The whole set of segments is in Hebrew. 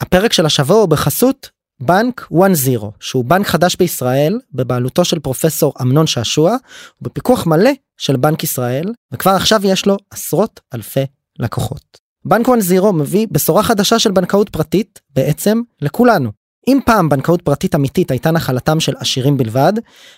הפרק של השבוע הוא בחסות בנק 1-0 שהוא בנק חדש בישראל בבעלותו של פרופסור אמנון שעשוע ובפיקוח מלא של בנק ישראל וכבר עכשיו יש לו עשרות אלפי לקוחות. בנק 1-0 מביא בשורה חדשה של בנקאות פרטית בעצם לכולנו. אם פעם בנקאות פרטית אמיתית הייתה נחלתם של עשירים בלבד,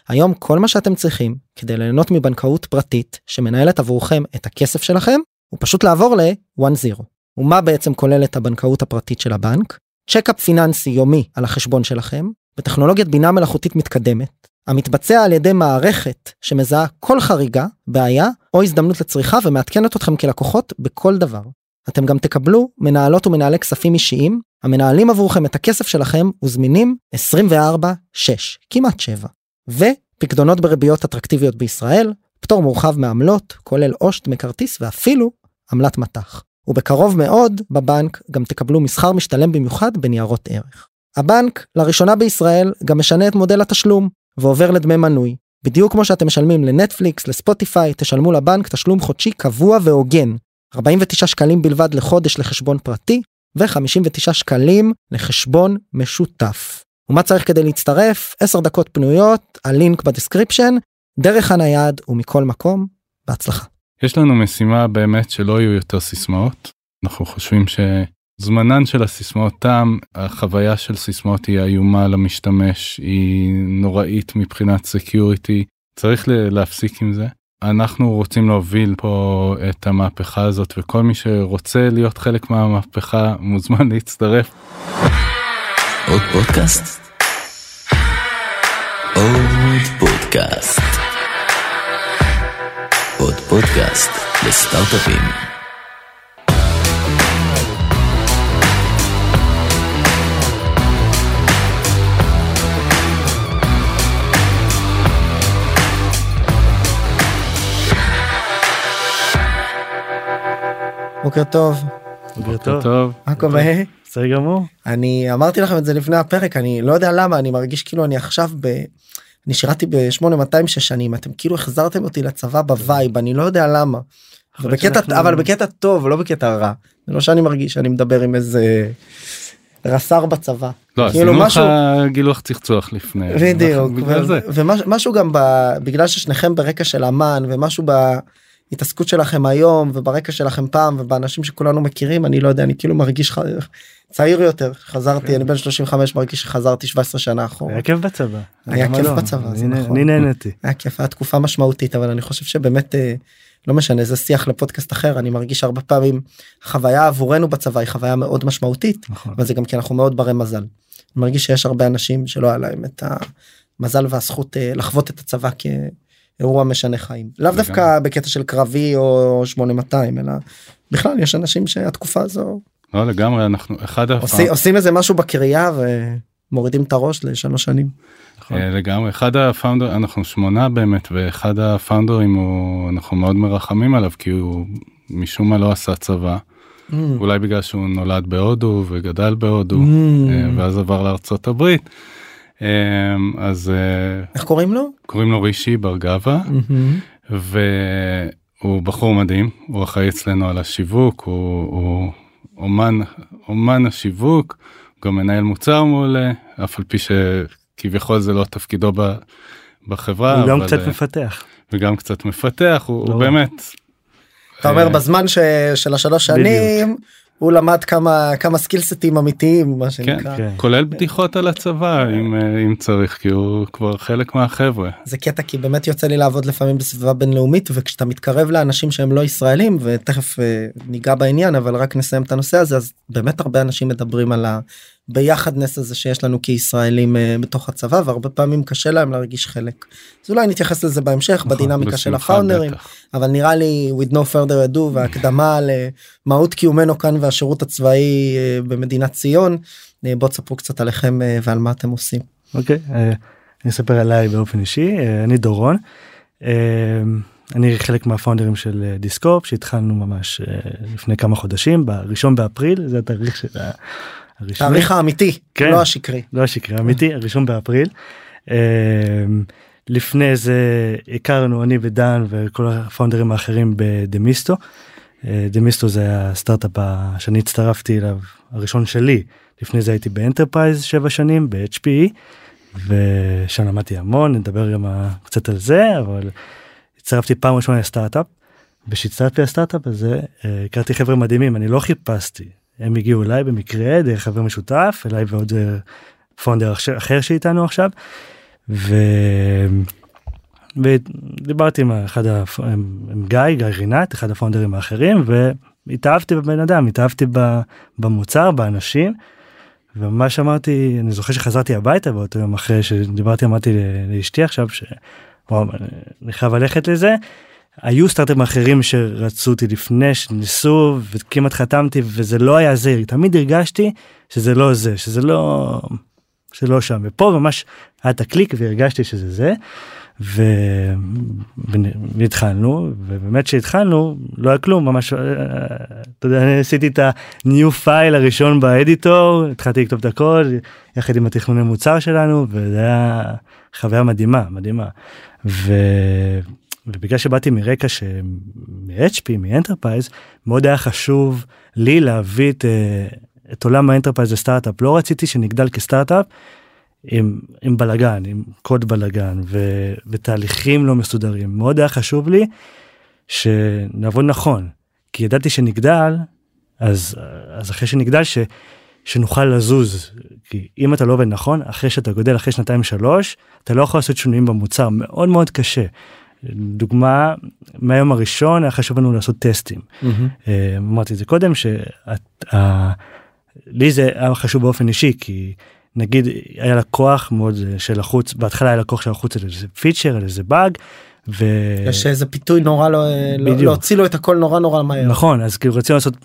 היום כל מה שאתם צריכים כדי ליהנות מבנקאות פרטית שמנהלת עבורכם את הכסף שלכם הוא פשוט לעבור ל-1-0. ומה בעצם כוללת הבנקאות הפרטית של הבנק? צ'קאפ פיננסי יומי על החשבון שלכם, בטכנולוגיית בינה מלאכותית מתקדמת, המתבצע על ידי מערכת שמזהה כל חריגה, בעיה או הזדמנות לצריכה ומעדכנת אתכם כלקוחות בכל דבר. אתם גם תקבלו מנהלות ומנהלי כספים אישיים המנהלים עבורכם את הכסף שלכם וזמינים 24/6 כמעט 7 ופקדונות בריביות אטרקטיביות בישראל פטור מורחב מעמלות כולל עו"ש, כרטיס ואפילו עמלת מט"ח. ובקרוב מאוד בבנק גם תקבלו מסחר משתלם במיוחד בניירות ערך. הבנק לראשונה בישראל גם משנה את מודל התשלום ועובר לדמי מנוי. בדיוק כמו שאתם משלמים לנטפליקס, לספוטיפיי, תשלמו לבנק תשלום חודשי קבוע והוגן. 49 שקלים בלבד לחודש לחשבון פרטי ו-59 שקלים לחשבון משותף. ומה צריך כדי להצטרף? 10 דקות פנויות, הלינק ב description, דרך הנייד ומכל מקום, בהצלחה. יש לנו משימה באמת שלא יהיו יותר סיסמאות. אנחנו חושבים שזמנן של הסיסמאות תם, החוויה של סיסמאות היא איומה למשתמש, היא נוראית מבחינת security, צריך להפסיק עם זה. אנחנו רוצים להוביל פה את המהפכה הזאת וכל מי שרוצה להיות חלק מהמהפכה מוזמן להצטרף. עוד פודקאסט? עוד פודקאסט. פודקאסט לסטארט-אפים. בוקר טוב. בוקר טוב. טוב. מה קורה? בסדר גמור. אני אמרתי לכם את זה לפני הפרק אני לא יודע למה אני מרגיש כאילו אני עכשיו ב... אני שירתי ב-8200 שש שנים אתם כאילו החזרתם אותי לצבא ב vibe אני לא יודע למה. בקטע שאנחנו- אבל בקטע טוב לא בקטע רע זה לא שאני מרגיש שאני מדבר עם איזה רס"ר בצבא. לא, כאילו משהו- גילוח צחצוח לפני. בדיוק. ומשהו גם ב... בגלל ששניכם ברקע של אמ"ן ומשהו בהתעסקות שלכם היום וברקע שלכם פעם ובאנשים שכולנו מכירים אני לא יודע אני כאילו מרגיש ח... צעיר יותר חזרתי כן. אני בן 35 מרגיש שחזרתי 17 שנה אחורה. היה כיף בצבא. היה כיף לא? בצבא, אני- נכון. אני נהניתי. היה כיף היה תקופה משמעותית אבל אני חושב שבאמת אה, לא משנה זה שיח לפודקאסט אחר אני מרגיש הרבה פעמים חוויה עבורנו בצבא היא חוויה מאוד משמעותית נכון. אבל זה גם כי אנחנו מאוד ברי מזל. אני מרגיש שיש הרבה אנשים שלא היה להם את המזל והזכות אה, לחוות את הצבא כאירוע משנה חיים. לאו. דווקא בקטע של קרבי או 8200 אלא בכלל יש אנשים שהתקופה הזו לא לגמרי אנחנו אחד עושים, הפעם, עושים איזה משהו בקריה ומורידים את הראש לשלוש שנים. נכון. אה, לגמרי אחד הפאונדר אנחנו שמונה באמת ואחד הפאונדרים הוא אנחנו מאוד מרחמים עליו כי הוא משום מה לא עשה צבא Mm. אולי בגלל שהוא נולד בהודו וגדל בהודו Mm. אה, ואז עבר לארצות הברית. אה, אז איך קוראים לו? קוראים לו רישי בר גבה Mm-hmm. והוא בחור מדהים הוא אחראי אצלנו על השיווק הוא, הוא אומן אומן השיווק גם מנהל מוצר מעולה אף על פי שכביכול זה לא תפקידו ב, בחברה הוא גם קצת אה, מפתח. וגם קצת מפתח הוא, לא. הוא באמת. אתה אומר אה, בזמן ש... של השלוש בדיוק. הוא למד כמה כמה סקילסטים אמיתיים מה שנקרא. כן. כולל בדיחות על הצבא אם אה, אם צריך כי הוא כבר חלק מהחבר'ה. זה קטע כי באמת יוצא לי לעבוד לפעמים בסביבה בינלאומית וכשאתה מתקרב לאנשים שהם לא ישראלים ותכף אה, ניגע בעניין אבל רק נסיים את הנושא הזה אז באמת הרבה אנשים מדברים על הביחדנס הזה שיש לנו כישראלים אה, בתוך הצבא והרבה פעמים קשה להם להרגיש חלק. אז אולי נתייחס לזה בהמשך נכון, בדינמיקה של הפאונדרים בטח. אבל נראה לי with no further ado והקדמה למהות קיומנו כאן והשירות הצבאי אה, במדינת ציון אה, בוא תספרו קצת עליכם ועל מה אתם עושים. אוקיי. אה, אני אספר עליי באופן אישי. אני דורון. אני חלק מהפאונדרים של דיסקופ שהתחלנו ממש לפני כמה חודשים בראשון באפריל זה התאריך של ה- הרשמי. תאריך האמיתי כן. לא השקרי. לא השקרי האמיתי הראשון באפריל. אמ, לפני זה הכרנו אני ודן וכל ה founder ים האחרים בדמיסטו. אה, דמיסטו זה הסטארט-אפ שאני הצטרפתי אליו הראשון שלי לפני זה הייתי ב enterprise שבע שנים ב-HPE ושם למדתי המון נדבר גם קצת על זה אבל הצטרפתי פעם ראשונה לסטארט-אפ. וכשהצטרפתי לסטארט-אפ הזה אה, הכרתי חבר'ה מדהימים אני לא חיפשתי הם הגיעו אליי במקרה דרך חבר משותף אליי ועוד פונדר אחר שאיתנו עכשיו. ו... ודיברתי עם אחד עם גיא גיא רינת אחד הפונדרים האחרים והתאהבתי בבן אדם התאהבתי במוצר באנשים. וממש אמרתי אני זוכר שחזרתי הביתה באותו יום אחרי שדיברתי אמרתי לאשתי עכשיו שאני חייב ללכת לזה. היו סטארטים אחרים שרצו אותי לפני שניסו וכמעט חתמתי וזה לא היה זה תמיד הרגשתי שזה לא זה שזה לא שלא שם ופה ממש היה את הקליק והרגשתי שזה זה. והתחלנו ובאמת שהתחלנו לא היה כלום ממש אה, אתה יודע אני עשיתי את ה-new file הראשון באדיטור התחלתי לכתוב את הכל יחד עם התכנוני מוצר שלנו וזה היה חוויה מדהימה מדהימה. ו... ובגלל שבאתי מרקע שמ-HP מ enterprise מאוד היה חשוב לי להביא את, אה, את עולם ה enterprise לסטארט-אפ. לא רציתי שנגדל כסטארט-אפ עם, עם בלאגן עם קוד בלאגן ו, ותהליכים לא מסודרים. מאוד היה חשוב לי שנעבוד נכון כי ידעתי שנגדל אז אז אחרי שנגדל ש, שנוכל לזוז. כי אם אתה לא עובד נכון אחרי שאתה גודל אחרי שנתיים שלוש אתה לא יכול לעשות שינויים במוצר. מאוד מאוד קשה. דוגמה מהיום הראשון היה חשוב לנו לעשות טסטים. Mm-hmm. אמרתי את זה קודם שלי זה היה חשוב באופן אישי כי נגיד היה לקוח מאוד של החוץ בהתחלה היה לקוח של החוץ על איזה פיצ'ר על איזה באג. ו... יש איזה פיתוי נורא לא, לא להוציא לו את הכל נורא נורא מהר. נכון אז כאילו רצינו לעשות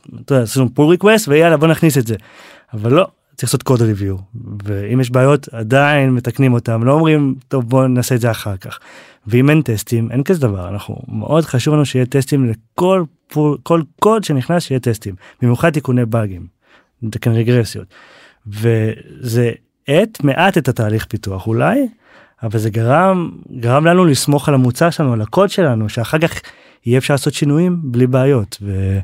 pull request ויאללה בוא נכניס את זה. אבל לא צריך לעשות code review ואם יש בעיות עדיין מתקנים אותם לא אומרים טוב בוא נעשה את זה אחר כך. ואם אין טסטים אין כזה דבר אנחנו מאוד חשוב לנו שיהיה טסטים לכל pull, כל קוד שנכנס שיהיה טסטים במיוחד תיקוני באגים. תקן רגרסיות. וזה האט מעט את התהליך פיתוח אולי אבל זה גרם גרם לנו לסמוך על המוצר שלנו על הקוד שלנו שאחר כך יהיה אפשר לעשות שינויים בלי בעיות. ו...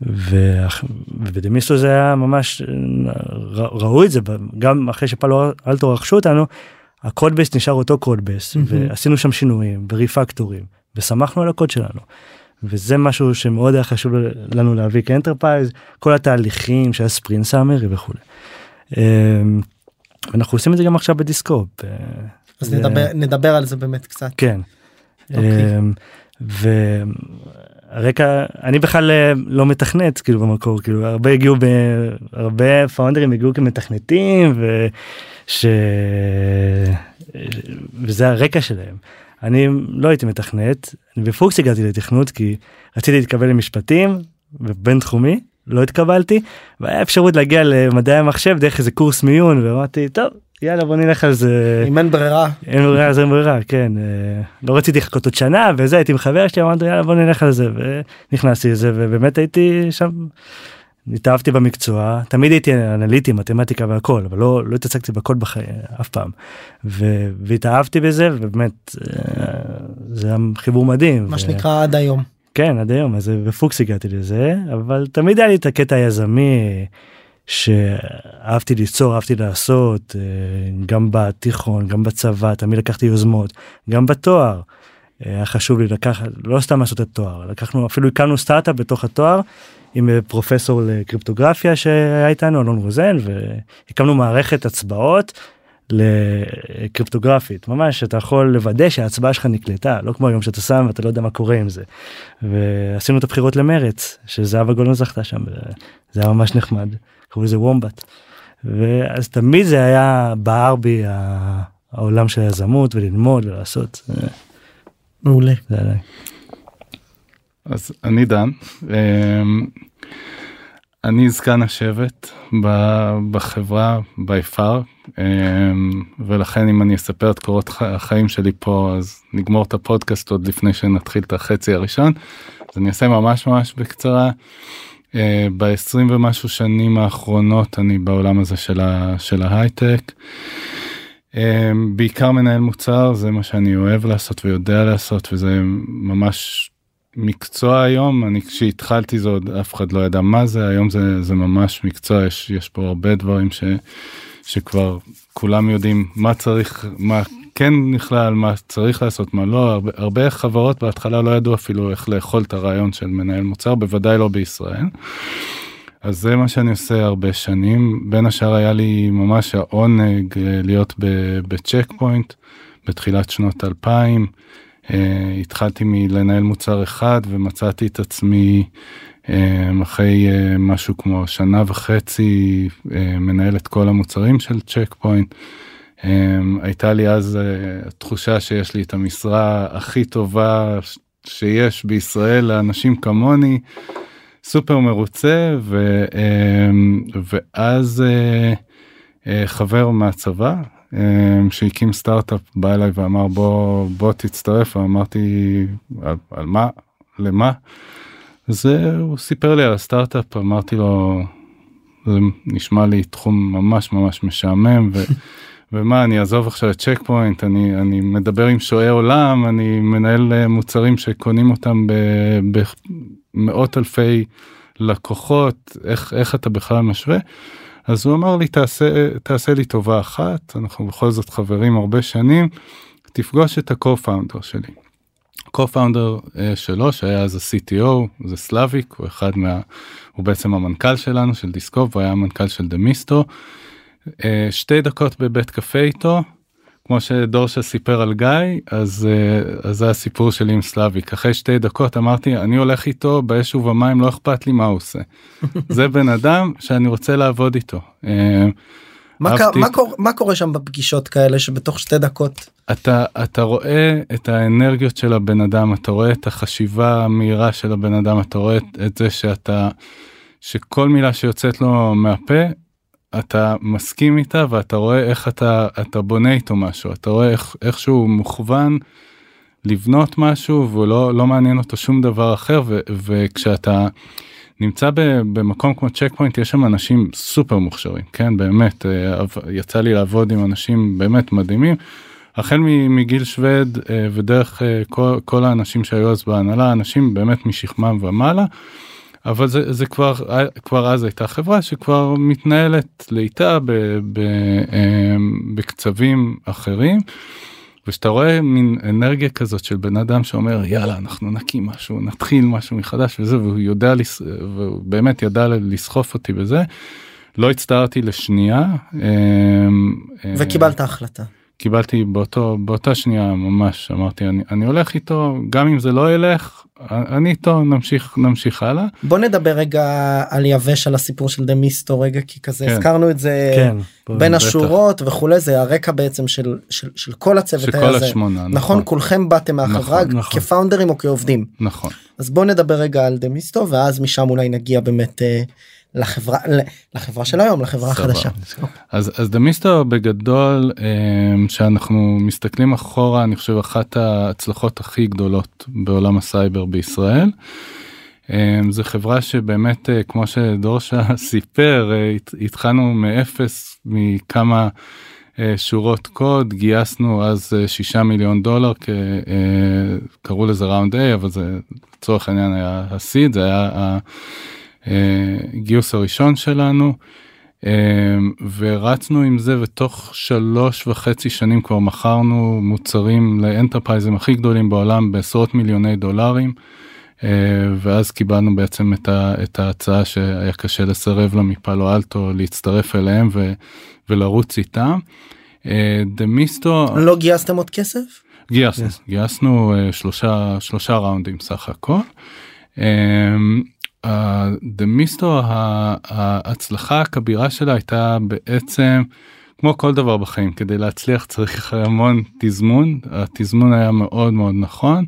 וב Demisto זה היה ממש ראו את זה גם אחרי ש Palo Alto רכשו אותנו ה code base נשאר אותו code base mm-hmm. ועשינו שם שינויים וריפקטורים ושמחנו על הקוד שלנו. וזה משהו שמאוד היה חשוב לנו להביא כ enterprise כל התהליכים של ה sprint summary וכולי. אנחנו עושים את זה גם עכשיו בדיסקופ. אז נדבר, נדבר על זה באמת קצת. כן. Okay. אוקיי. אמ, הרקע אני בכלל אה, לא מתכנת כאילו במקור כאילו הרבה הגיעו ב... הרבה פאונדרים הגיעו כמתכנתים וש... וזה הרקע שלהם. אני לא הייתי מתכנת אני בפוקס הגעתי לתכנות כי רציתי להתקבל למשפטים ובין תחומי לא התקבלתי והיה אפשרות להגיע למדעי המחשב דרך איזה קורס מיון ואמרתי טוב יאללה בוא נלך על זה אם אין ברירה אין ברירה אז אין ברירה כן אה, לא רציתי לחכות עוד שנה וזה הייתי עם חבר שלי אמרתי יאללה בוא נלך על זה ונכנסתי לזה ובאמת הייתי שם. התאהבתי במקצוע תמיד הייתי אנליטי מתמטיקה והכל אבל לא לא התעסקתי בכל בחיי אף פעם ו, והתאהבתי בזה ובאמת אה, זה היה חיבור מדהים. מה שנקרא עד היום. כן עד היום אז בפוקס הגעתי לזה אבל תמיד היה לי את הקטע היזמי שאהבתי ליצור אהבתי לעשות אה, גם בתיכון גם בצבא תמיד לקחתי יוזמות גם בתואר. אה, היה חשוב לי לקחת לא סתם לעשות את התואר לקחנו אפילו הקמנו סטארט-אפ בתוך התואר עם אה, פרופסור לקריפטוגרפיה שהיה איתנו אלון רוזן והקמנו מערכת הצבעות לקריפטוגרפית ממש אתה יכול לוודא שההצבעה שלך נקלטה לא כמו היום שאתה שם ואתה לא יודע מה קורה עם זה. ועשינו את הבחירות למרץ שזהבה גולן זכתה שם זה היה ממש נחמד. קראו לזה וומבט. ואז תמיד זה היה בער בי העולם של היזמות וללמוד ולעשות. מעולה. אז אני דן. אמ, אני זקן השבט בחברה by far אמ, ולכן אם אני אספר את קורות החיים שלי פה אז נגמור את הפודקאסט עוד לפני שנתחיל את החצי הראשון אז אני אעשה ממש ממש בקצרה. אה, ב-20 ומשהו שנים האחרונות אני בעולם הזה של, ה, של ההייטק. אה, בעיקר מנהל מוצר זה מה שאני אוהב לעשות ויודע לעשות וזה ממש מקצוע היום אני כשהתחלתי זה עוד אף אחד לא ידע מה זה היום זה זה ממש מקצוע יש יש פה הרבה דברים ש, שכבר כולם יודעים מה צריך מה כן נכלל מה צריך לעשות מה לא הרבה, הרבה חברות בהתחלה לא ידעו אפילו איך לאכול את הרעיון של מנהל מוצר בוודאי לא בישראל. אז זה מה שאני עושה הרבה שנים בין השאר היה לי ממש העונג אה, להיות בצ'ק פוינט בתחילת שנות 2000. Uh, התחלתי מלנהל מוצר אחד ומצאתי את עצמי uh, אחרי משהו כמו שנה וחצי מנהל את כל המוצרים של צ'ק פוינט. הייתה לי אז תחושה שיש לי את המשרה הכי טובה שיש בישראל לאנשים כמוני סופר מרוצה ו, um, ואז uh, uh, חבר מהצבא אמ, שהקים סטארט-אפ בא אליי ואמר בוא בוא תצטרף ואמרתי על, על מה למה. זה הוא סיפר לי על הסטארט-אפ אמרתי לו זה נשמע לי תחום ממש ממש משעמם ו, ומה אני אעזוב עכשיו את צ'ק פוינט אני אני מדבר עם שועי עולם אני מנהל אה, מוצרים שקונים אותם במאות אלפי לקוחות איך איך אתה בכלל משווה. אז הוא אמר לי תעשה תעשה לי טובה אחת אנחנו בכל זאת חברים הרבה שנים תפגוש את ה-co-founder שלי. co-founder uh, שלו שהיה אז ה-CTO זה סלאביק הוא אחד מה הוא בעצם המנכ"ל שלנו של Descope הוא היה המנכ"ל של Demisto. Uh, שתי דקות בבית קפה איתו כמו שדורשה סיפר על גיא אז uh, אז זה הסיפור שלי עם סלאביק אחרי שתי דקות אמרתי אני הולך איתו באש ובמים לא אכפת לי מה הוא עושה. זה בן אדם שאני רוצה לעבוד איתו. Uh, מה, אהבתי- מה, קורה, מה קורה שם בפגישות כאלה שבתוך שתי דקות אתה אתה רואה את האנרגיות של הבן אדם אתה רואה את החשיבה המהירה של הבן אדם אתה רואה את זה שאתה שכל מילה שיוצאת לו מהפה אתה מסכים איתה ואתה רואה איך אתה אתה בונה איתו משהו אתה רואה איך איך שהוא מוכוון לבנות משהו והוא לא מעניין אותו שום דבר אחר ו, וכשאתה נמצא ב- במקום כמו צ'ק פוינט יש שם אנשים סופר מוכשרים כן באמת אה, יצא לי לעבוד עם אנשים באמת מדהימים. החל מגיל שווד אה, ודרך אה, כל, כל האנשים שהיו אז בהנהלה אנשים באמת משכמם ומעלה. אבל זה, זה כבר כבר אז הייתה חברה שכבר מתנהלת לאיטה ב, ב, אה, בקצבים אחרים. ושאתה רואה מין אנרגיה כזאת של בן אדם שאומר יאללה אנחנו נקים משהו נתחיל משהו מחדש וזה והוא יודע לס... והוא באמת ידע לסחוף אותי בזה. לא הצטערתי לשנייה. אה, אה, וקיבלת החלטה. קיבלתי באותו באותה שנייה ממש אמרתי אני אני הולך איתו גם אם זה לא ילך אני איתו נמשיך נמשיך הלאה. בוא נדבר רגע על יבש על הסיפור של דמיסטו רגע כי כזה כן. הזכרנו את זה כן. בין בטח. השורות וכולי זה הרקע בעצם של של, של כל הצוות שכל הזה. השמונה נכון נכון כולכם באתם מהחברה נכון, נכון. כפאונדרים או כעובדים נכון אז בוא נדבר רגע על Demisto ואז משם אולי נגיע באמת אה, לחברה לחברה של היום לחברה. החדשה. אז אז Demisto בגדול אמ, שאנחנו מסתכלים אחורה אני חושב אחת ההצלחות הכי גדולות בעולם הסייבר בישראל. אמ, זו חברה שבאמת אה, כמו שדורשה סיפר אה, הת- התחלנו מאפס מכמה אה, שורות קוד גייסנו אז אה, שישה מיליון דולר קראו לזה ראונד A אבל זה לצורך העניין היה הסיד זה היה הגיוס הראשון שלנו. אמ, ורצנו עם זה ותוך שלוש וחצי שנים כבר מכרנו מוצרים לאנטרפרייזים הכי גדולים בעולם בעשרות מיליוני דולרים. אה, ואז קיבלנו בעצם את, ה, את ההצעה שהיה קשה לסרב לה מפאלו אלטו להצטרף אליהם ו, ולרוץ איתם. אה, דמיסטו לא גייסתם עוד כסף? גייסנו Yes. גייסנו אה, שלושה שלושה ראונדים סך הכל. דמיסטו ההצלחה הכבירה שלה הייתה בעצם כמו כל דבר בחיים כדי להצליח צריך המון תזמון התזמון היה מאוד מאוד נכון.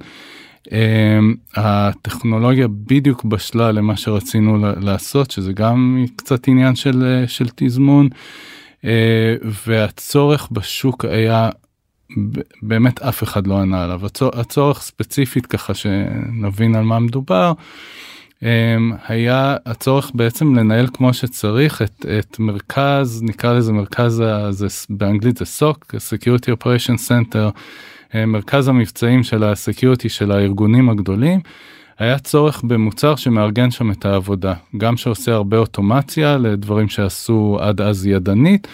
Um, הטכנולוגיה בדיוק בשלה למה שרצינו לעשות שזה גם קצת עניין של, של תזמון uh, והצורך בשוק היה באמת אף אחד לא ענה עליו הצור, הצורך ספציפית ככה שנבין על מה מדובר. Um, היה הצורך בעצם לנהל כמו שצריך את, את מרכז נקרא לזה מרכז ה- זה ס- באנגלית זה סוק Security Operation Center אה, מרכז המבצעים של הסקיוריטי של הארגונים הגדולים. היה צורך במוצר שמארגן שם את העבודה, גם שעושה הרבה אוטומציה לדברים שעשו עד אז ידנית,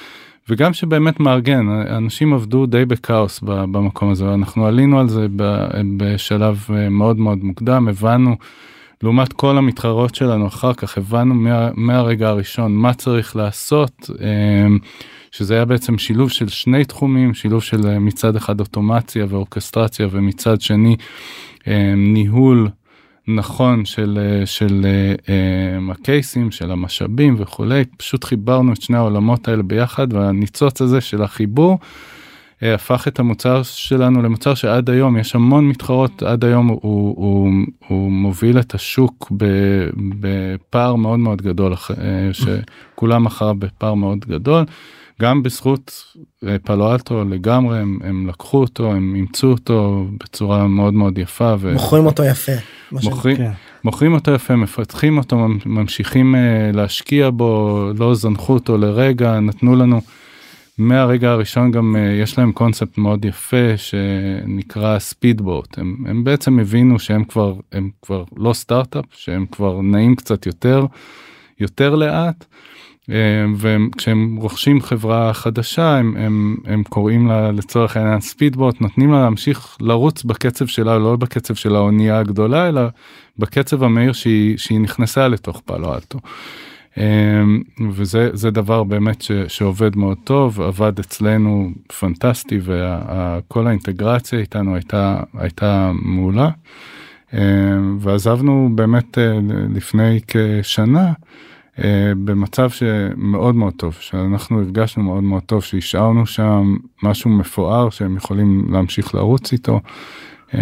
וגם שבאמת מארגן, אנשים עבדו די בכאוס במקום הזה, אנחנו עלינו על זה בשלב אה, מאוד מאוד מוקדם, הבנו, לעומת כל המתחרות שלנו אחר כך, הבנו מה, מהרגע הראשון מה צריך לעשות, אה, שזה היה בעצם שילוב של שני תחומים, שילוב של אה, מצד אחד אוטומציה ואורקסטרציה ומצד שני ניהול. נכון של אה, של uh, הקייסים של המשאבים וכולי פשוט חיברנו את שני העולמות האלה ביחד והניצוץ הזה של החיבור הפך את המוצר שלנו למוצר שעד היום יש המון מתחרות עד היום הוא, הוא, הוא, הוא מוביל את השוק בפער מאוד מאוד גדול uh, שכולם אחריו בפער מאוד גדול. גם בזכות פלו אלטו לגמרי הם, הם לקחו אותו הם אימצו אותו בצורה מאוד מאוד יפה ומוכרים אותו יפה. מוכרים, כן. מוכרים אותו יפה מפתחים אותו ממשיכים להשקיע בו לא זנחו אותו לרגע נתנו לנו מהרגע הראשון גם uh, יש להם קונספט מאוד יפה שנקרא ספידבוט הם, הם בעצם הבינו שהם כבר הם כבר לא סטארט-אפ שהם כבר נעים קצת יותר יותר לאט. אה, וכשהם רוכשים חברה חדשה הם, הם, הם קוראים לה לצורך העניין ספידבוט נותנים לה להמשיך לרוץ בקצב שלה לא בקצב של האונייה הגדולה אלא בקצב המהיר שהיא, שהיא נכנסה לתוך פאלו אלטו. אה, וזה זה דבר באמת ש, שעובד מאוד טוב עבד אצלנו פנטסטי וכל האינטגרציה איתנו הייתה הייתה מעולה. אה, ועזבנו באמת לפני כשנה. uh, במצב שמאוד מאוד טוב שאנחנו הרגשנו מאוד מאוד טוב שהשארנו שם משהו מפואר שהם יכולים להמשיך לרוץ איתו. Uh,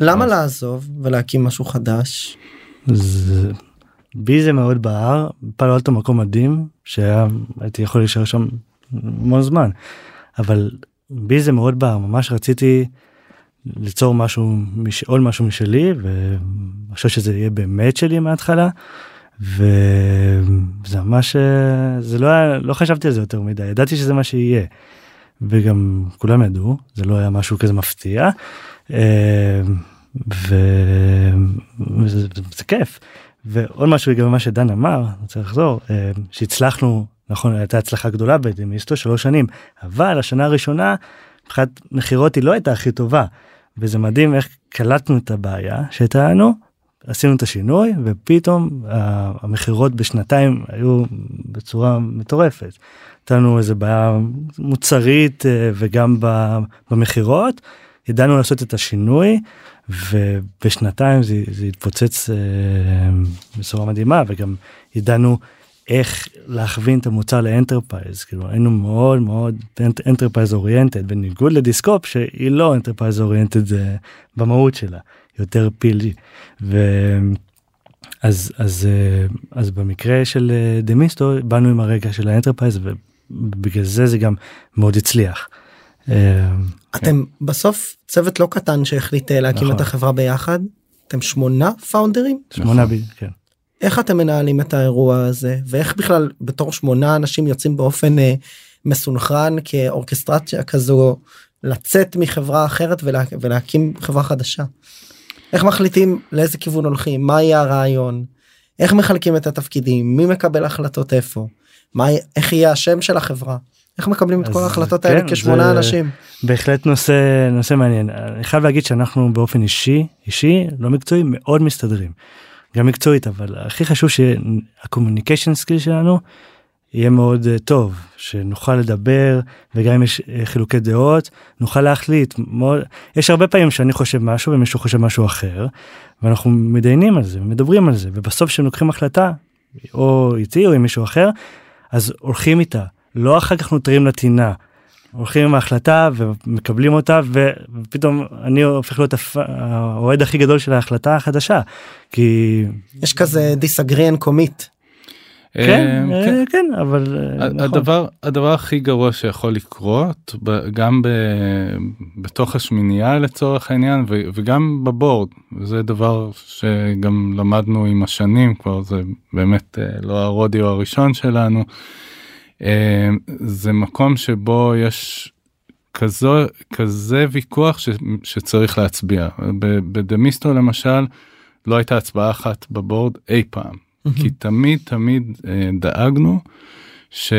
למה אז... לעזוב ולהקים משהו חדש? זה... בי זה מאוד בער פעלו אלטו מקום מדהים שהיה הייתי יכול להישאר שם המון זמן אבל בי זה מאוד בער ממש רציתי ליצור משהו מש... עוד משהו משלי ואני חושב שזה יהיה באמת שלי מההתחלה. וזה ממש זה לא היה לא חשבתי על זה יותר מדי ידעתי שזה מה שיהיה. וגם כולם ידעו זה לא היה משהו כזה מפתיע. אה, וזה זה כיף. ועוד משהו לגבי מה שדן אמר אני רוצה לחזור אה, שהצלחנו נכון הייתה הצלחה גדולה בדמיסטו שלוש שנים אבל השנה הראשונה מבחינת מכירות היא לא הייתה הכי טובה וזה מדהים איך קלטנו את הבעיה שהייתה לנו עשינו את השינוי ופתאום המכירות בשנתיים היו בצורה מטורפת. הייתה לנו איזה בעיה מוצרית אה, וגם במכירות ידענו לעשות את השינוי ובשנתיים זה, זה התפוצץ אה, בצורה מדהימה וגם ידענו איך להכווין את המוצר ל enterprise כאילו היינו מאוד מאוד enterprise oriented בניגוד ל Descope שהיא לא enterprise oriented אה, במהות שלה. יותר PLG. ו... אז אז אז במקרה של Demisto באנו עם הרגע של האנטרפייז ובגלל זה זה גם מאוד הצליח. אתם בסוף צוות לא קטן שהחליט להקים נכון. את החברה ביחד? אתם שמונה פאונדרים שמונה נכון. ב... כן. איך אתם מנהלים את האירוע הזה? ואיך בכלל בתור שמונה אנשים יוצאים באופן אה, מסונכרן כאורכסטרציה כזו לצאת מחברה אחרת ולה, ולהקים חברה חדשה. איך מחליטים לאיזה כיוון הולכים? מה יהיה הרעיון? איך מחלקים את התפקידים? מי מקבל החלטות איפה? מה איך יהיה השם של החברה איך מקבלים את כל ההחלטות כן, האלה כשמונה אנשים? בהחלט נושא נושא מעניין. אני חייב להגיד שאנחנו באופן אישי אישי לא מקצועי מאוד מסתדרים. גם מקצועית אבל הכי חשוב שה communication skill שלנו יהיה מאוד uh, טוב שנוכל לדבר וגם אם יש uh, חילוקי דעות נוכל להחליט. מאוד יש הרבה פעמים שאני חושב משהו ומישהו חושב משהו אחר ואנחנו מתדיינים על זה מדברים על זה ובסוף כשהם לוקחים החלטה או איתי או עם מישהו אחר אז הולכים איתה לא אחר כך נותרים לטינה. הולכים עם ההחלטה ומקבלים אותה ופתאום אני הופך להיות האוהד הכי גדול של ההחלטה החדשה כי יש כזה דיסאגריאן קומית כן, כן, כן, אבל אה, נכון. הדבר הדבר הכי גרוע שיכול לקרות גם בתוך השמינייה לצורך העניין וגם בבורד זה דבר שגם למדנו עם השנים כבר זה באמת אה, לא הרודיו הראשון שלנו. זה מקום שבו יש כזו כזה ויכוח ש, שצריך להצביע בדמיסטו למשל. לא הייתה הצבעה אחת בבורד אי פעם. כי תמיד תמיד אה, דאגנו ש,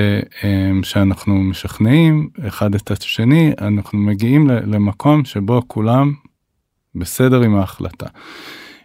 אה, שאנחנו משכנעים אחד את השני, אנחנו מגיעים למקום שבו כולם בסדר עם ההחלטה.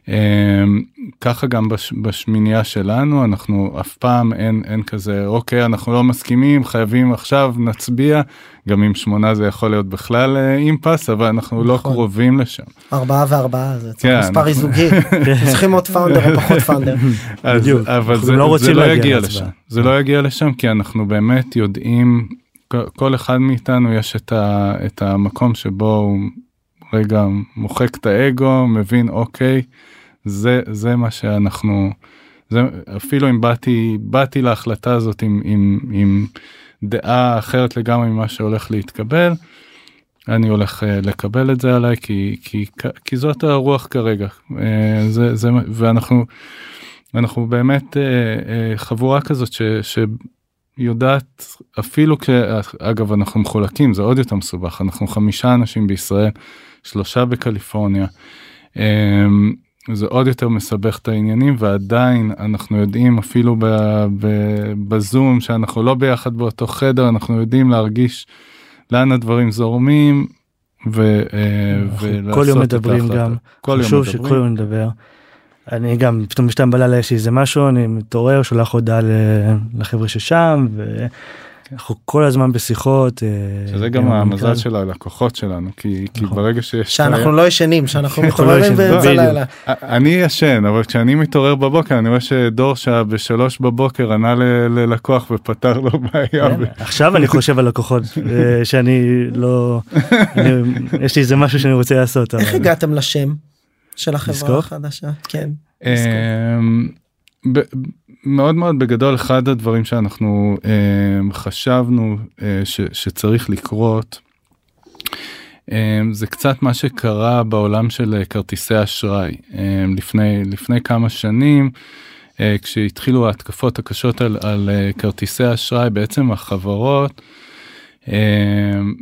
אמ, ככה גם בש, בשמינייה שלנו אנחנו אף פעם אין אין כזה אוקיי אנחנו לא מסכימים חייבים עכשיו נצביע גם עם שמונה זה יכול להיות בכלל אה, אימפס אבל אנחנו לא נכון. קרובים לשם. ארבעה וארבעה זה צריך כן, מספר אנחנו- איזוגי צריכים עוד פאונדר או פחות פאונדר. אז, בדיוק. אבל זה, לא לא, זה לא יגיע. לשם זה לא יגיע לשם כי אנחנו באמת יודעים כל- כל אחד מאיתנו יש את, ה, את המקום שבו הוא רגע מוחק את האגו מבין אוקיי זה זה מה שאנחנו זה אפילו אם באתי באתי להחלטה הזאת עם, עם, עם דעה אחרת לגמרי ממה שהולך להתקבל. אני הולך uh, לקבל את זה עליי כי כי כי זאת הרוח כרגע uh, זה זה ואנחנו אנחנו באמת uh, חבורה כזאת ש, שיודעת אפילו כשאגב אנחנו מחולקים זה עוד יותר מסובך אנחנו חמישה אנשים בישראל שלושה בקליפורניה. Um, זה עוד יותר מסבך את העניינים ועדיין אנחנו יודעים אפילו בזום שאנחנו לא ביחד באותו חדר אנחנו יודעים להרגיש לאן הדברים זורמים. ו, אה, כל יום מדברים. גם, חשוב. שכל יום נדבר. אני גם פתאום בשתיים בלילה יש לי איזה משהו אני מתעורר שולח הודעה לחבר'ה ששם ואנחנו כל הזמן בשיחות. אה, שזה גם המזל המנכ"ל. של הלקוחות שלנו כי כי נכון. ברגע שיש שאנחנו לא ישנים שאנחנו אנחנו לא מתעוררים ישנים, באמצע. הלילה. אני ישן אבל כשאני מתעורר בבוקר אני רואה שדור שבשלוש בבוקר ענה ל- ללקוח ופתר לו בעיה. כן, עכשיו אני חושב על לקוחות אה, שאני לא אני- יש לי איזה משהו שאני רוצה לעשות. איך אבל- הגעתם לשם של החברה? החדשה? כן. מאוד מאוד בגדול אחד הדברים שאנחנו אמ, חשבנו אה, ש- שצריך לקרות. אמ, זה קצת מה שקרה בעולם של אה, כרטיסי אשראי אמ, לפני לפני כמה שנים אה, כשהתחילו ההתקפות הקשות על, על אה, כרטיסי אשראי בעצם החברות.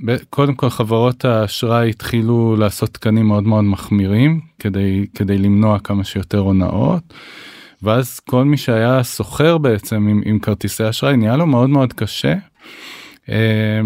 ב- קודם כל חברות האשראי התחילו לעשות תקנים מאוד מאוד מחמירים כדי כדי למנוע כמה שיותר הונאות. ואז כל מי שהיה סוחר בעצם עם, עם כרטיסי אשראי נהיה לו מאוד מאוד קשה um,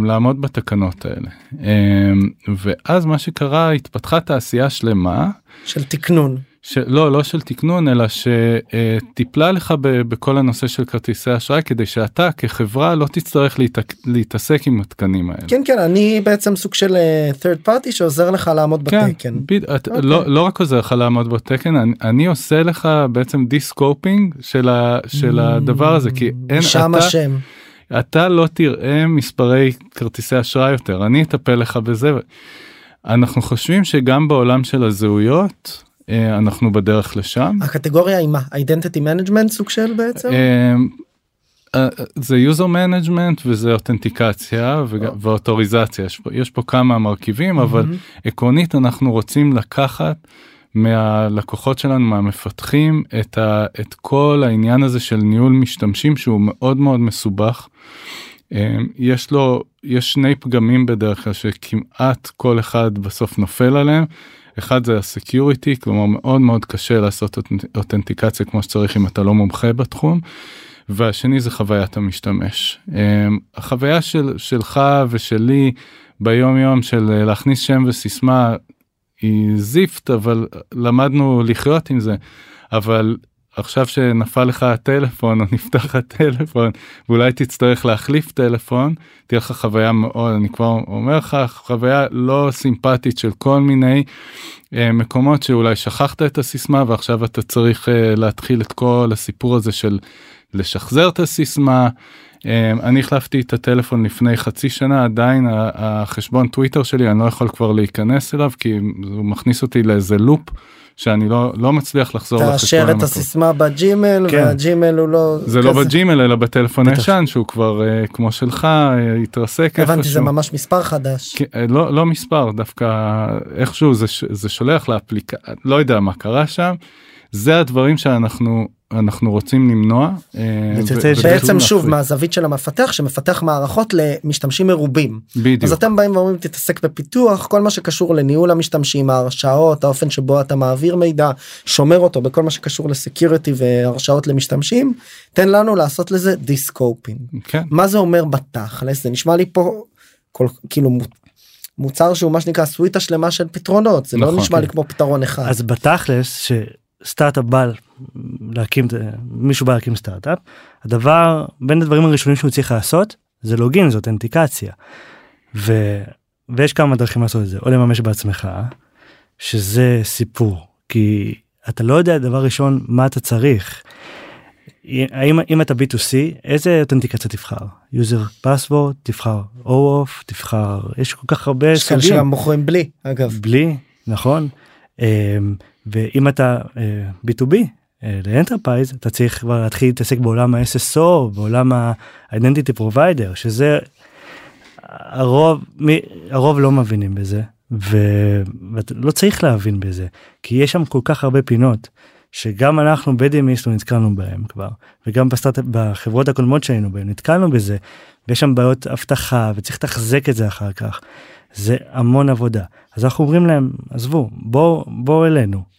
לעמוד בתקנות האלה. Um, ואז מה שקרה התפתחה תעשייה שלמה של תקנון. שלא לא של תקנון אלא שטיפלה לך ב, בכל הנושא של כרטיסי אשראי כדי שאתה כחברה לא תצטרך להת, להתעסק עם התקנים האלה. כן כן אני בעצם סוג של אה, third party שעוזר לך לעמוד כן, בתקן. בד... את, אוקיי. לא, לא רק עוזר לך לעמוד בתקן, אני, אני עושה לך בעצם descoping של, ה, של הדבר הזה, כי אין, שם אתה, השם. אתה לא תראה מספרי כרטיסי אשראי יותר, אני אטפל לך בזה. אנחנו חושבים שגם בעולם של הזהויות, אנחנו בדרך לשם. הקטגוריה היא מה? identity management סוג של בעצם? אה, אה, זה user management וזה אותנטיקציה ואוטוריזציה יש פה, יש פה כמה מרכיבים אבל עקרונית אנחנו רוצים לקחת מהלקוחות שלנו מהמפתחים את, ה, את כל העניין הזה של ניהול משתמשים שהוא מאוד מאוד מסובך. אה, יש לו יש שני פגמים בדרך כלל שכמעט כל אחד בסוף נופל עליהם. אחד זה הסקיוריטי כלומר מאוד מאוד קשה לעשות אותנט- אותנטיקציה כמו שצריך אם אתה לא מומחה בתחום. והשני זה חוויית המשתמש. אמ, החוויה של, שלך ושלי ביום יום של להכניס שם וסיסמה היא זיפט אבל למדנו לחיות עם זה אבל עכשיו שנפל לך הטלפון או נפתח הטלפון ואולי תצטרך להחליף טלפון תהיה לך חוויה מאוד אני כבר אומר לך חוויה לא סימפטית של כל מיני אה, מקומות שאולי שכחת את הסיסמה ועכשיו אתה צריך אה, להתחיל את כל הסיפור הזה של לשחזר את הסיסמה. אה, אני החלפתי את הטלפון לפני חצי שנה עדיין החשבון טוויטר שלי אני לא יכול כבר להיכנס אליו כי הוא מכניס אותי לאיזה לופ שאני לא לא מצליח לחזור לחשבון תאשר את. הסיסמה בג'ימל כן. והג'ימל הוא לא זה לא כזה. בג'ימל אלא בטלפון. הישן שהוא כבר אה, כמו שלך אה, התרסק הבנתי זה איפשהו. ממש מספר חדש. כן, אה, לא לא מספר דווקא איכשהו זה זה שולח לאפליקציה לא יודע מה קרה שם. זה הדברים שאנחנו אנחנו רוצים למנוע. אה, ש- בעצם שוב. מהזווית של המפתח שמפתח מערכות למשתמשים מרובים. בדיוק. אז אתם באים ואומרים תתעסק בפיתוח כל מה שקשור לניהול המשתמשים ההרשאות האופן שבו אתה מעביר מידע שומר אותו בכל מה שקשור ל security והרשאות למשתמשים תן לנו לעשות לזה descoping כן. מה זה אומר בתכלס זה נשמע לי פה כל כאילו מו- מוצר שהוא מה שנקרא סוויטה שלמה של פתרונות זה לא נכון. נשמע לי כמו פתרון אחד. אז בתכלס שסטארט-אפ בא להקים מישהו בא להקים סטארט-אפ הדבר בין הדברים הראשונים שהוא צריך לעשות זה login אותנטיקציה. ו... ויש כמה דרכים לעשות את זה או לממש בעצמך שזה סיפור כי אתה לא יודע דבר ראשון מה אתה צריך. האם אם אתה b2c איזה אותנטיקציה תבחר user password תבחר OAuth תבחר יש כל כך הרבה סוגים. שגם מוכרים בלי אגב. בלי נכון אמ, ואם אתה אה, b2b אה, ל enterprise אתה צריך כבר להתחיל להתעסק בעולם ה-SSO בעולם ה-identity provider שזה הרוב מי, הרוב לא מבינים בזה ואתה לא צריך להבין בזה כי יש שם כל כך הרבה פינות שגם אנחנו בדימיסט נתקלנו בהם כבר וגם בסטארט בחברות הקודמות שהיינו בהם נתקלנו בזה ויש שם בעיות אבטחה וצריך לתחזק את זה אחר כך. זה המון עבודה אז אנחנו אומרים להם עזבו בואו בואו אלינו.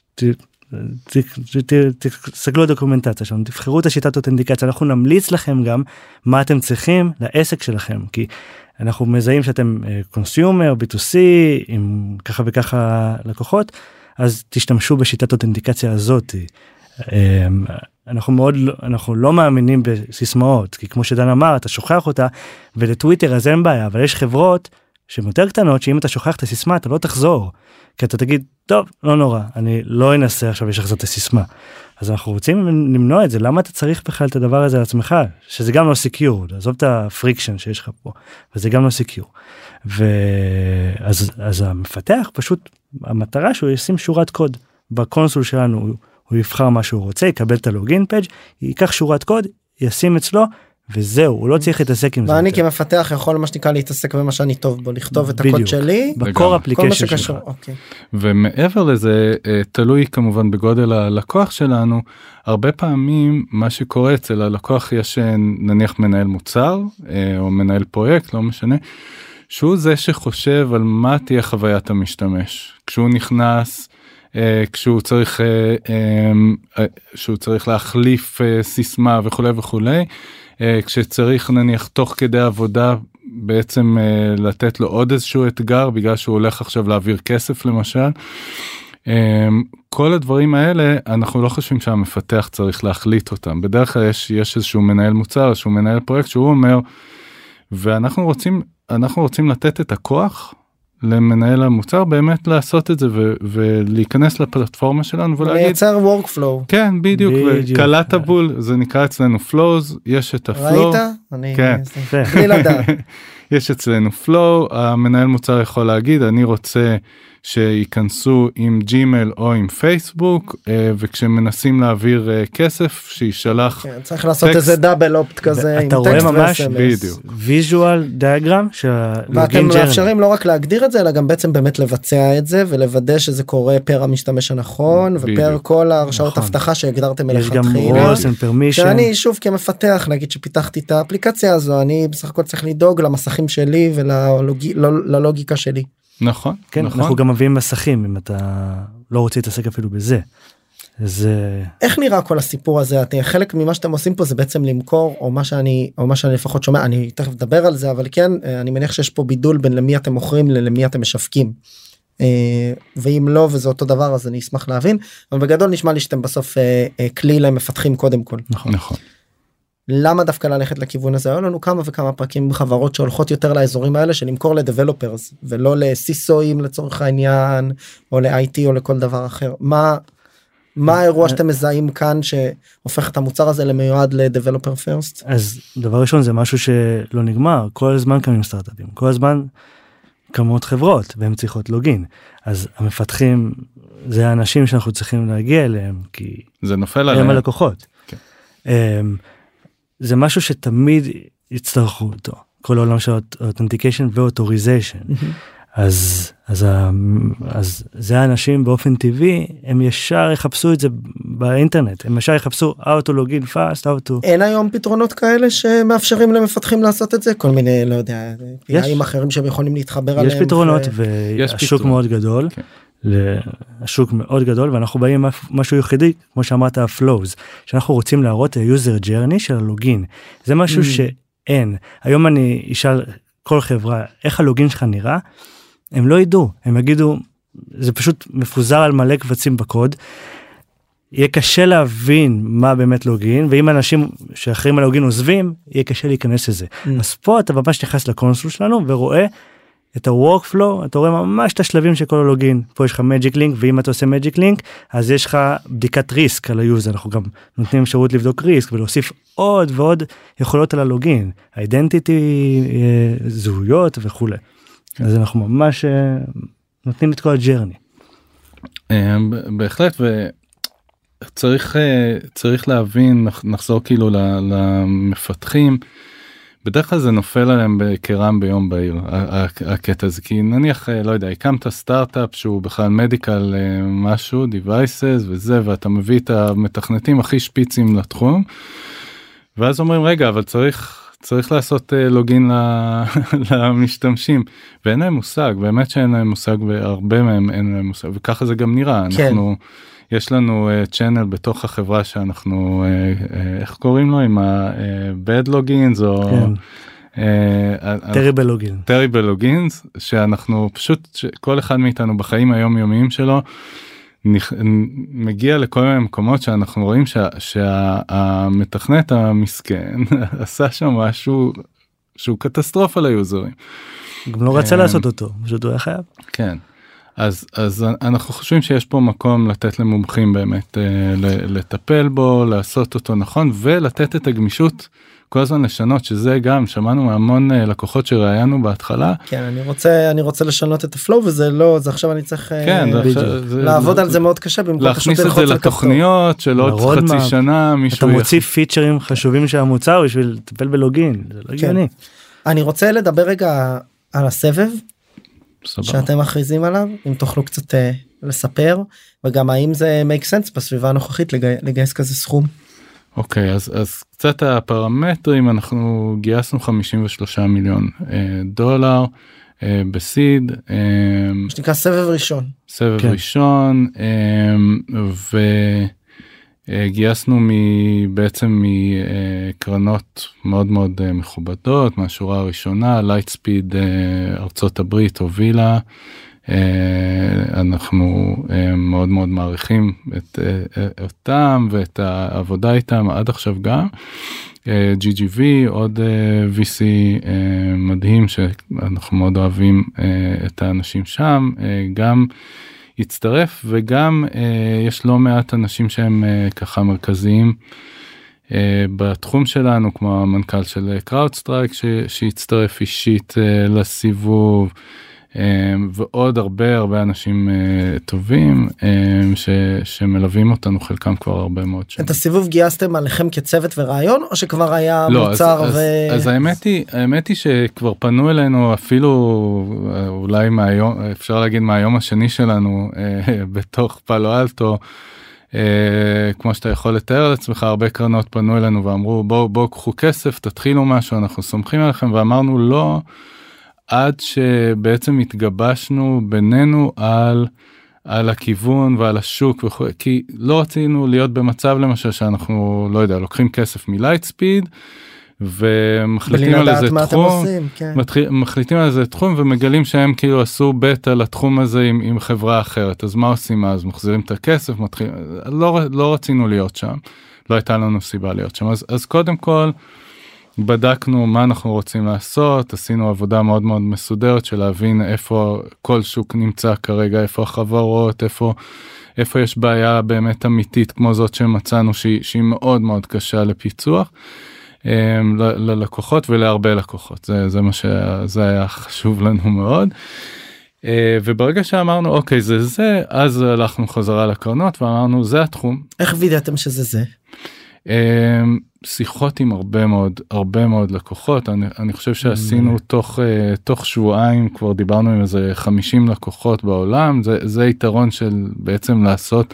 תסתכלו על דוקומנטציה שלנו תבחרו את השיטת אותנטיקציה אנחנו נמליץ לכם גם מה אתם צריכים לעסק שלכם כי אנחנו מזהים שאתם קונסיומר b2c עם ככה וככה לקוחות אז תשתמשו בשיטת אותנטיקציה הזאת. אמ, אנחנו מאוד לא- אנחנו לא מאמינים בסיסמאות כי כמו שדן אמר אתה שוכח אותה ולטוויטר אז אין בעיה אבל יש חברות שהן יותר קטנות שאם אתה שוכח את הסיסמה אתה לא תחזור. כי אתה תגיד טוב לא נורא אני לא אנסה עכשיו לשחזר את הסיסמה. אז אנחנו רוצים למנוע את זה למה אתה צריך בכלל את הדבר הזה לעצמך שזה גם לא secure עזוב את ה friction שיש לך פה וזה גם לא secure. ואז אז המפתח פשוט המטרה שהוא ישים שורת קוד ב console שלנו הוא, הוא יבחר מה שהוא רוצה יקבל את ה login page ייקח שורת קוד ישים אצלו וזהו הוא לא צריך להתעסק עם זה. ואני. כמפתח יכול מה שנקרא להתעסק במה שאני טוב בו לכתוב את הקוד. שלי ב core application שלך. אוקיי. ומעבר לזה אה, תלוי כמובן בגודל הלקוח שלנו הרבה פעמים מה שקורה אצל הלקוח יש נניח מנהל מוצר אה, או מנהל פרויקט לא משנה. שהוא זה שחושב על מה תהיה חוויית המשתמש כשהוא נכנס אה, כשהוא צריך שהוא צריך להחליף סיסמה וכולי וכולי כשצריך נניח תוך כדי עבודה בעצם אה, לתת לו עוד איזשהו אתגר בגלל שהוא הולך עכשיו להעביר כסף למשל. אה, כל הדברים האלה אנחנו לא חושבים שהמפתח צריך להחליט אותם בדרך כלל יש יש איזשהו מנהל מוצר שהוא מנהל פרויקט שהוא אומר ואנחנו רוצים אנחנו רוצים לתת את הכוח למנהל המוצר באמת לעשות את זה ו- ולהיכנס לפלטפורמה שלנו ולהגיד לייצר workflow כן בדיוק בדיוק. וקלט בול זה נקרא אצלנו flows יש את הפלואו ראית? אני כן. זה- בלי לדעת. יש אצלנו flow המנהל מוצר יכול להגיד אני רוצה שייכנסו עם Gmail או עם פייסבוק אה, וכשמנסים להעביר אה, כסף שישלח כן, צריך לעשות טקסט. איזה double opt כזה עם אתה רואה ממש. visual diagram של ואתם. מאפשרים לא רק להגדיר את זה אלא גם בעצם באמת לבצע את זה ולוודא שזה קורה פר המשתמש הנכון ופר. כל ההרשאות נכון. אבטחה שהגדרתם יש גם מלכתחילה. roles and permission. שאני שוב כמפתח נגיד שפיתחתי את האפליקציה הזו אני בסך הכל צריך לדאוג למסכים שלי וללוגיקה שלי. נכון כן, נכון אנחנו גם מביאים מסכים אם אתה לא רוצה להתעסק אפילו בזה. זה איך נראה כל הסיפור הזה אתם חלק ממה שאתם עושים פה זה בעצם למכור או מה שאני או מה שאני לפחות שומע אני תכף אדבר על זה אבל כן אה, אני מניח שיש פה בידול בין למי אתם מוכרים למי אתם משווקים. אה, ואם לא וזה אותו דבר אז אני אשמח להבין אבל בגדול נשמע לי שאתם בסוף אה, אה, כלי למפתחים קודם כל. נכון. נכון למה דווקא ללכת לכיוון הזה? היו לנו כמה וכמה פרקים חברות שהולכות יותר לאזורים האלה של למכור לדבלופרס ולא לסיסואים לצורך העניין או ל-IT או לכל דבר אחר. מה מה האירוע שאתם מזהים כאן שהופך את המוצר הזה למיועד לדבלופר פרסט אז דבר ראשון זה משהו שלא נגמר. כל הזמן קמים סטארט-אפים. כל הזמן קמות חברות והן צריכות לוגין. אז המפתחים זה האנשים שאנחנו צריכים להגיע אליהם כי זה נופל הם עליהם. הלקוחות. כן. זה משהו שתמיד יצטרכו אותו כל העולם של authentication ו authorization אז אז ה- אז זה האנשים באופן טבעי הם ישר יחפשו את זה באינטרנט הם ישר יחפשו how to log in fast how to אין היום פתרונות כאלה שמאפשרים למפתחים לעשות את זה כל מיני לא יודע יש. אחרים שהם יכולים להתחבר עליהם. יש פתרונות ו- והשוק פתרון. מאוד גדול. כן. ל- השוק מאוד גדול ואנחנו באים עם משהו יחידי כמו שאמרת ה flows שאנחנו רוצים להראות ה-user journey של ה login זה משהו Mm. שאין היום אני אשאל כל חברה איך הלוגין שלך נראה הם לא ידעו הם יגידו זה פשוט מפוזר על מלא קבצים בקוד. יהיה קשה להבין מה באמת לוגין ואם אנשים שאחראים על לוגין עוזבים יהיה קשה להיכנס לזה Mm. אז פה אתה ממש נכנס לקונסול שלנו ורואה את ה-workflow אתה רואה ממש את השלבים של כל הלוגין פה יש לך magic link ואם אתה עושה magic link אז יש לך בדיקת risk על ה user אנחנו גם נותנים אפשרות לבדוק risk ולהוסיף עוד ועוד יכולות על ה login identity זהויות וכולי. אז אנחנו ממש אה, נותנים את כל ה journey. אה, בהחלט וצריך אה, צריך להבין נח- נחזור כאילו למפתחים. בדרך כלל זה נופל עליהם כרעם ביום בהיר הקטע הזה כי נניח אה, לא יודע הקמת סטארט-אפ שהוא בכלל medical משהו devices וזה ואתה מביא את המתכנתים הכי שפיצים לתחום. ואז אומרים רגע אבל צריך צריך לעשות אה, לוגין למשתמשים ואין להם מושג באמת שאין להם מושג והרבה מהם אין להם מושג וככה זה גם נראה כן. אנחנו יש לנו צ'אנל בתוך החברה שאנחנו אה, אה, איך קוראים לו עם ה-bad logins או כן. אה, טריבל לוגין. טריבל לוגינס שאנחנו פשוט כל אחד מאיתנו בחיים היומיומיים שלו מגיע לכל מיני מקומות שאנחנו רואים שה- שהמתכנת המסכן עשה שם משהו שהוא קטסטרופה ליוזרים. גם לא רצה אה, לעשות אותו פשוט הוא היה חייב. כן. אז אז אנחנו חושבים שיש פה מקום לתת למומחים באמת אה, לטפל בו לעשות אותו נכון ולתת את הגמישות כל הזמן לשנות שזה גם שמענו מהמון אה, לקוחות שראיינו בהתחלה כן אני רוצה אני רוצה לשנות את הפלואו וזה לא זה עכשיו אני צריך אה, כן זה בדיוק. עכשיו- זה- לעבוד על זה מאוד קשה במקום להכניס את זה. לתוכניות של עוד ל-roadmap. חצי שנה אתה מישהו מוציא פיצ'רים חשובים של המוצר בשביל לטפל בלוגין זה לא הגיוני. אני רוצה לדבר רגע על הסבב סבבה. שאתם מכריזים עליו אם תוכלו קצת אה, לספר וגם האם זה make sense בסביבה הנוכחית לגי- לגייס כזה סכום. אוקיי אז אז קצת הפרמטרים אנחנו גייסנו 53 מיליון אה, דולר אה, ב seed מה שנקרא סבב ראשון. סבב כן. ראשון אה, וגייסנו מ- בעצם מקרנות מאוד מאוד אה, מכובדות מהשורה הראשונה Lightspeed ארצות הברית הובילה. אה, אנחנו אה, מאוד מאוד מעריכים את אה, אה, אותם ואת העבודה איתם עד עכשיו גם. אה, GGV עוד אה, VC אה, מדהים שאנחנו מאוד אוהבים אה, את האנשים שם אה, גם הצטרף וגם אה, יש לא מעט אנשים שהם אה, ככה מרכזיים אה, בתחום שלנו כמו המנכ"ל של CrowdStrike שהצטרף אישית לסיבוב. אה, ועוד הרבה הרבה אנשים אה, טובים אה, ש, שמלווים אותנו חלקם כבר הרבה מאוד שנים. את הסיבוב גייסתם עליכם כצוות ורעיון או שכבר היה לא, מוצר אז, ו... אז, אז האמת היא האמת היא שכבר פנו אלינו אפילו אה, אולי מהיום אפשר להגיד מהיום השני שלנו אה, בתוך פאלו אלטו. אה, כמו שאתה יכול לתאר לעצמך הרבה קרנות פנו אלינו ואמרו בואו בואו קחו כסף תתחילו משהו אנחנו סומכים עליכם ואמרנו לא עד שבעצם התגבשנו בינינו על על הכיוון ועל השוק וכו' כי לא רצינו להיות במצב למשל שאנחנו לא יודע לוקחים כסף מלייטספיד ומחליטים בלי על איזה תחום עושים. כן. מתחיל, מחליטים על איזה תחום ומגלים שהם כאילו עשו בטא לתחום הזה עם, עם חברה אחרת אז מה עושים אז מחזירים את הכסף מתחיל לא לא רצינו להיות שם לא הייתה לנו סיבה להיות שם אז אז קודם כל. בדקנו מה אנחנו רוצים לעשות עשינו עבודה מאוד מאוד מסודרת של להבין איפה כל שוק נמצא כרגע איפה החברות איפה איפה יש בעיה באמת אמיתית כמו זאת שמצאנו שהיא, שהיא מאוד מאוד קשה לפיצוח. אמ, ללקוחות ולהרבה לקוחות זה זה מה שזה היה חשוב לנו מאוד. אה, וברגע שאמרנו אוקיי זה זה אז הלכנו חזרה לקרנות ואמרנו זה התחום איך וידאתם שזה זה? אמ, שיחות עם הרבה מאוד הרבה מאוד לקוחות אני, אני חושב שעשינו תוך uh, תוך שבועיים כבר דיברנו עם איזה 50 לקוחות בעולם זה זה יתרון של בעצם לעשות.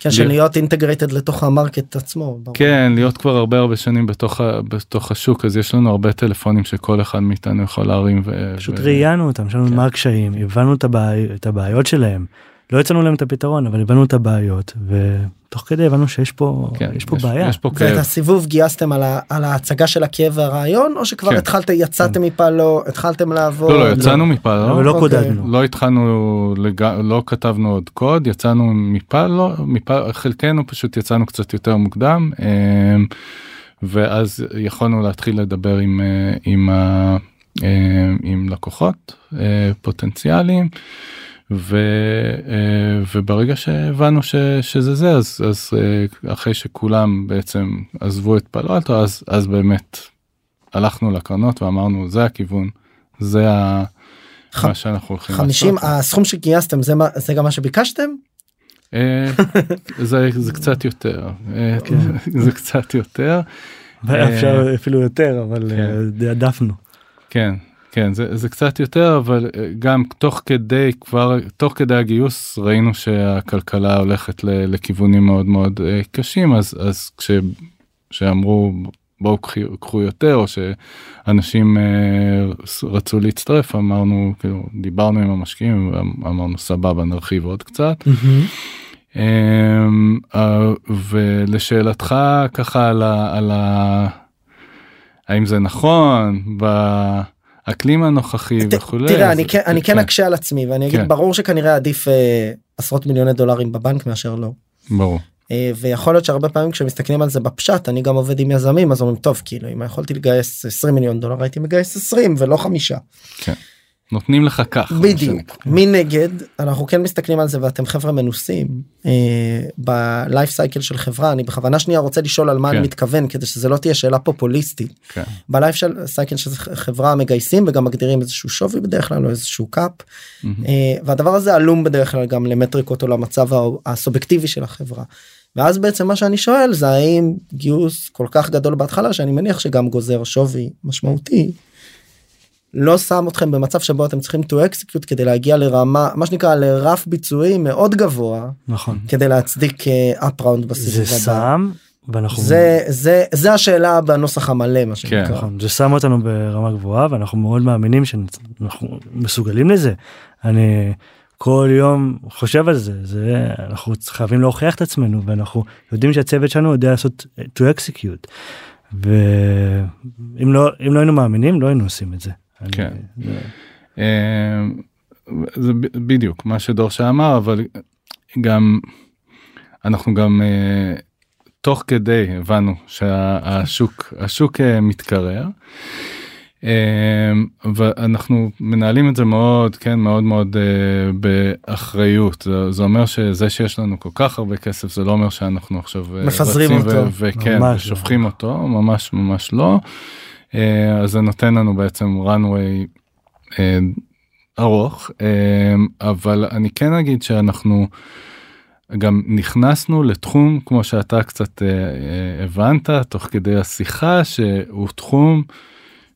כן, של להיות אינטגרייטד לתוך המרקט עצמו. ברור. כן להיות כבר הרבה הרבה שנים בתוך ה, בתוך השוק אז יש לנו הרבה טלפונים שכל אחד מאיתנו יכול להרים. ו, פשוט ו... ראיינו אותם, שאלנו כן. מה הקשיים, הבנו את, הבעי, את הבעיות שלהם. לא הצענו להם את הפתרון אבל הבנו את הבעיות ותוך כדי הבנו שיש פה כן, יש פה בעיה. יש פה ואת כאב. הסיבוב גייסתם על, ה, על ההצגה של הכאב והרעיון או שכבר כן. התחלתם יצאתם מפעלו התחלתם לעבוד. לא, לא, יצאנו מפעל, אבל לא אוקיי. קודדנו. לא התחלנו, לג... לא כתבנו עוד קוד, יצאנו מפעל, לא, מפעל, חלקנו פשוט יצאנו קצת יותר מוקדם, אמ, ואז יכולנו להתחיל לדבר עם, אה, עם, ה... אה, עם לקוחות אה, פוטנציאליים. ו, אה, וברגע שהבנו ש, שזה זה אז אז אה, אחרי שכולם בעצם עזבו את פלו אלטו אז אז באמת הלכנו לקרנות ואמרנו זה הכיוון זה ה... ח- מה שאנחנו הולכים 50 לעשות. הסכום שגייסתם זה מה זה גם מה שביקשתם? אה, זה זה קצת יותר אה, זה קצת יותר אפשר אפילו יותר אבל כן. אה, די עדפנו. כן כן זה זה קצת יותר אבל אה, גם תוך כדי כבר תוך כדי הגיוס ראינו שהכלכלה הולכת ל- לכיוונים מאוד מאוד אה, קשים אז אז כש... שאמרו בואו קחי- קחו יותר או שאנשים אה, רצו להצטרף אמרנו כאילו דיברנו עם המשקיעים ואמרנו סבבה נרחיב עוד קצת. אמ, ולשאלתך ככה על ה... על ה... האם זה נכון באקלים הנוכחי ת- וכולי. תראה אני כן אני כן אקשה על עצמי ואני אגיד כן. ברור שכנראה עדיף אה, עשרות מיליוני דולרים בבנק מאשר לא. ברור. אה, ויכול להיות שהרבה פעמים כשמסתכלים על זה בפשט אני גם עובד עם יזמים אז אומרים טוב כאילו אם יכולתי לגייס 20 מיליון דולר הייתי מגייס 20 ולא חמישה. נותנים לך כך. בדיוק. מנגד אנחנו כן מסתכלים על זה ואתם חבר'ה מנוסים ב life cycle של חברה אני בכוונה שנייה רוצה לשאול על מה אני כן. מתכוון כדי שזה לא תהיה שאלה פופוליסטית כן. ב life של cycle של חברה מגייסים וגם מגדירים איזשהו שווי בדרך כלל או איזשהו cap מהמם. אה, והדבר הזה עלום בדרך כלל גם למטריקות או למצב הסובייקטיבי של החברה. ואז בעצם מה שאני שואל זה האם גיוס כל כך גדול בהתחלה שאני מניח שגם גוזר שווי משמעותי. לא שם אתכם במצב שבו אתם צריכים to execute כדי להגיע לרמה מה שנקרא לרף ביצועי מאוד גבוה נכון. כדי להצדיק אה, up round זה בסיבוב הבא. שם ואנחנו זה זה זה השאלה בנוסח המלא מה שנקרא. נכון, זה שם אותנו ברמה גבוהה ואנחנו מאוד מאמינים שאנחנו מסוגלים לזה. אני כל יום חושב על זה זה אנחנו חייבים להוכיח את עצמנו ואנחנו יודעים שהצוות שלנו יודע לעשות to execute. ואם לא אם לא היינו מאמינים לא היינו עושים את זה. כן. אני- אמ, זה ב- בדיוק מה שדור שאמר אבל גם אנחנו גם אה, תוך כדי הבנו שהשוק השוק אה, מתקרר. אמ, ואנחנו מנהלים את זה מאוד כן מאוד מאוד אה, באחריות זה, זה אומר שזה שיש לנו כל כך הרבה כסף זה לא אומר שאנחנו עכשיו מפזרים אותו. וכן ממש לא. שופכים אותו ממש ממש לא. אה, אז זה נותן לנו בעצם runway אה, ארוך. אה, אבל אני כן אגיד שאנחנו גם נכנסנו לתחום כמו שאתה קצת הבנת תוך כדי השיחה שהוא תחום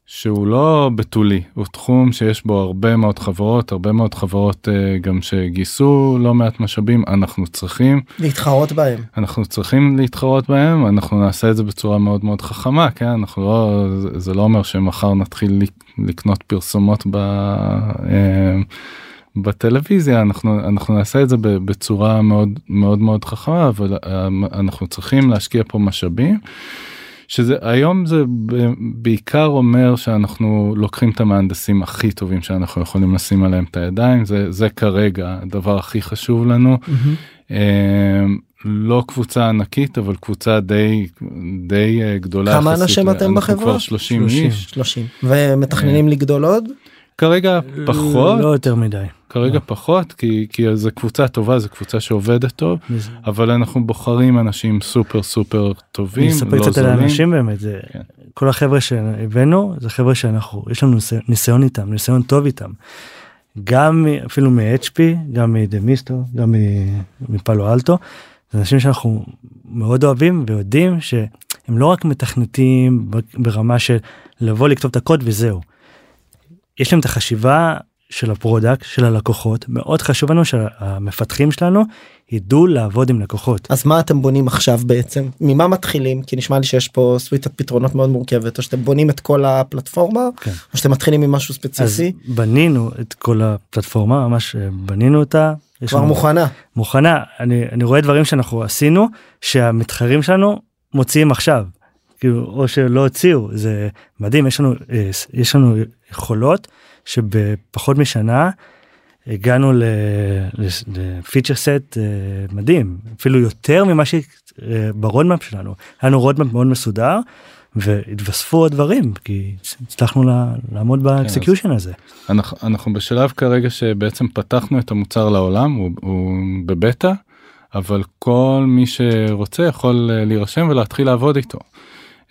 שהוא לא בתולי הוא תחום שיש בו הרבה מאוד חברות הרבה מאוד חברות אה, גם שגייסו לא מעט משאבים אנחנו צריכים להתחרות בהם. אנחנו צריכים להתחרות בהם אנחנו נעשה את זה בצורה מאוד מאוד חכמה כן אנחנו לא זה- לא אומר שמחר נתחיל לק- לקנות פרסומות ב, אה, בטלוויזיה אנחנו אנחנו נעשה את זה בצורה מאוד מאוד מאוד חכמה אבל אה, אנחנו צריכים להשקיע פה משאבים. שזה היום זה בעיקר אומר שאנחנו לוקחים את המהנדסים הכי טובים שאנחנו יכולים לשים עליהם את הידיים זה זה כרגע הדבר הכי חשוב לנו. אמ, לא קבוצה ענקית אבל קבוצה די די אה, גדולה. כמה. אנשים אתם בחברה? כבר 30 30. איש. 30 ומתכננים לגדול עוד. כרגע פחות לא יותר מדי. כרגע פחות כי כי זו קבוצה טובה זו קבוצה שעובדת טוב זה- אבל אנחנו בוחרים אנשים סופר סופר אני טובים אספר לא קצת על. האנשים באמת זה כן. כל החבר'ה שהבאנו זה חבר'ה שאנחנו יש לנו ניסיון- ניסיון איתם ניסיון טוב איתם. גם אפילו מ-HP גם מ Demisto גם מ- מ Palo Alto זה אנשים שאנחנו מאוד אוהבים ויודעים שהם לא רק מתכנתים ברמה של לבוא לכתוב את הקוד וזהו. יש להם את החשיבה של ה product של הלקוחות מאוד חשוב לנו שהמפתחים שלנו ידעו לעבוד עם לקוחות. אז מה אתם בונים עכשיו בעצם ממה מתחילים כי נשמע לי שיש פה סוויטת פתרונות מאוד מורכבת או שאתם בונים את כל הפלטפורמה כן. או שאתם מתחילים עם משהו ספציפי אז בנינו את כל הפלטפורמה ממש אה, בנינו אותה. כבר לנו- מוכנה מוכנה אני אני רואה דברים שאנחנו עשינו שהמתחרים שלנו מוציאים עכשיו. כאילו או שלא הוציאו זה מדהים יש לנו אה, יש לנו יכולות שבפחות משנה הגענו ל feature set מדהים אפילו יותר ממה שב roadmap שלנו היה לנו roadmap מאוד מסודר והתווספו עוד דברים כי הצלחנו לעמוד ב execution הזה. אנחנו, אנחנו בשלב כרגע שבעצם פתחנו את המוצר לעולם הוא, הוא בבטא אבל כל מי שרוצה יכול אה, להירשם ולהתחיל לעבוד איתו.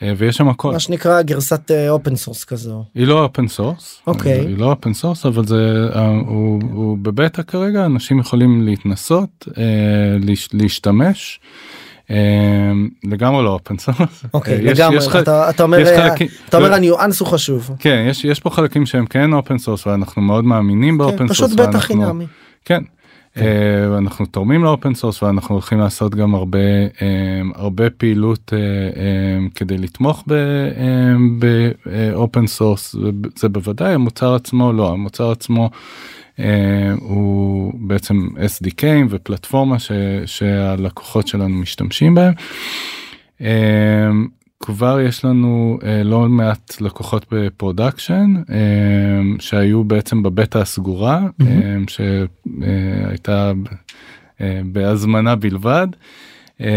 אה, ויש שם הכל מה שנקרא גרסת open source כזו היא לא open source אוקיי. היא לא open source אבל זה אה, הוא, הוא בבטא כרגע אנשים יכולים להתנסות אה, להש- להשתמש. אה, לגמרי לא open source. אוקיי לגמרי יש אתה אתה אומר אה, חלקים- אתה אומר הניואנס הוא חשוב כן יש יש פה חלקים שהם כן open source ואנחנו מאוד מאמינים כן, ב open פשוט source. בטח ואנחנו- חינמי כן. אה, אנחנו תורמים ל open source ואנחנו הולכים לעשות גם הרבה אה, הרבה פעילות אה, כדי לתמוך ב open source זה בוודאי המוצר עצמו לא המוצר עצמו הוא בעצם SDK ופלטפורמה ש, שהלקוחות שלנו משתמשים בהם. כבר יש לנו אה, לא מעט לקוחות ב production אה, שהיו בעצם בבטא הסגורה אה, שהייתה אה, בהזמנה בלבד. אה,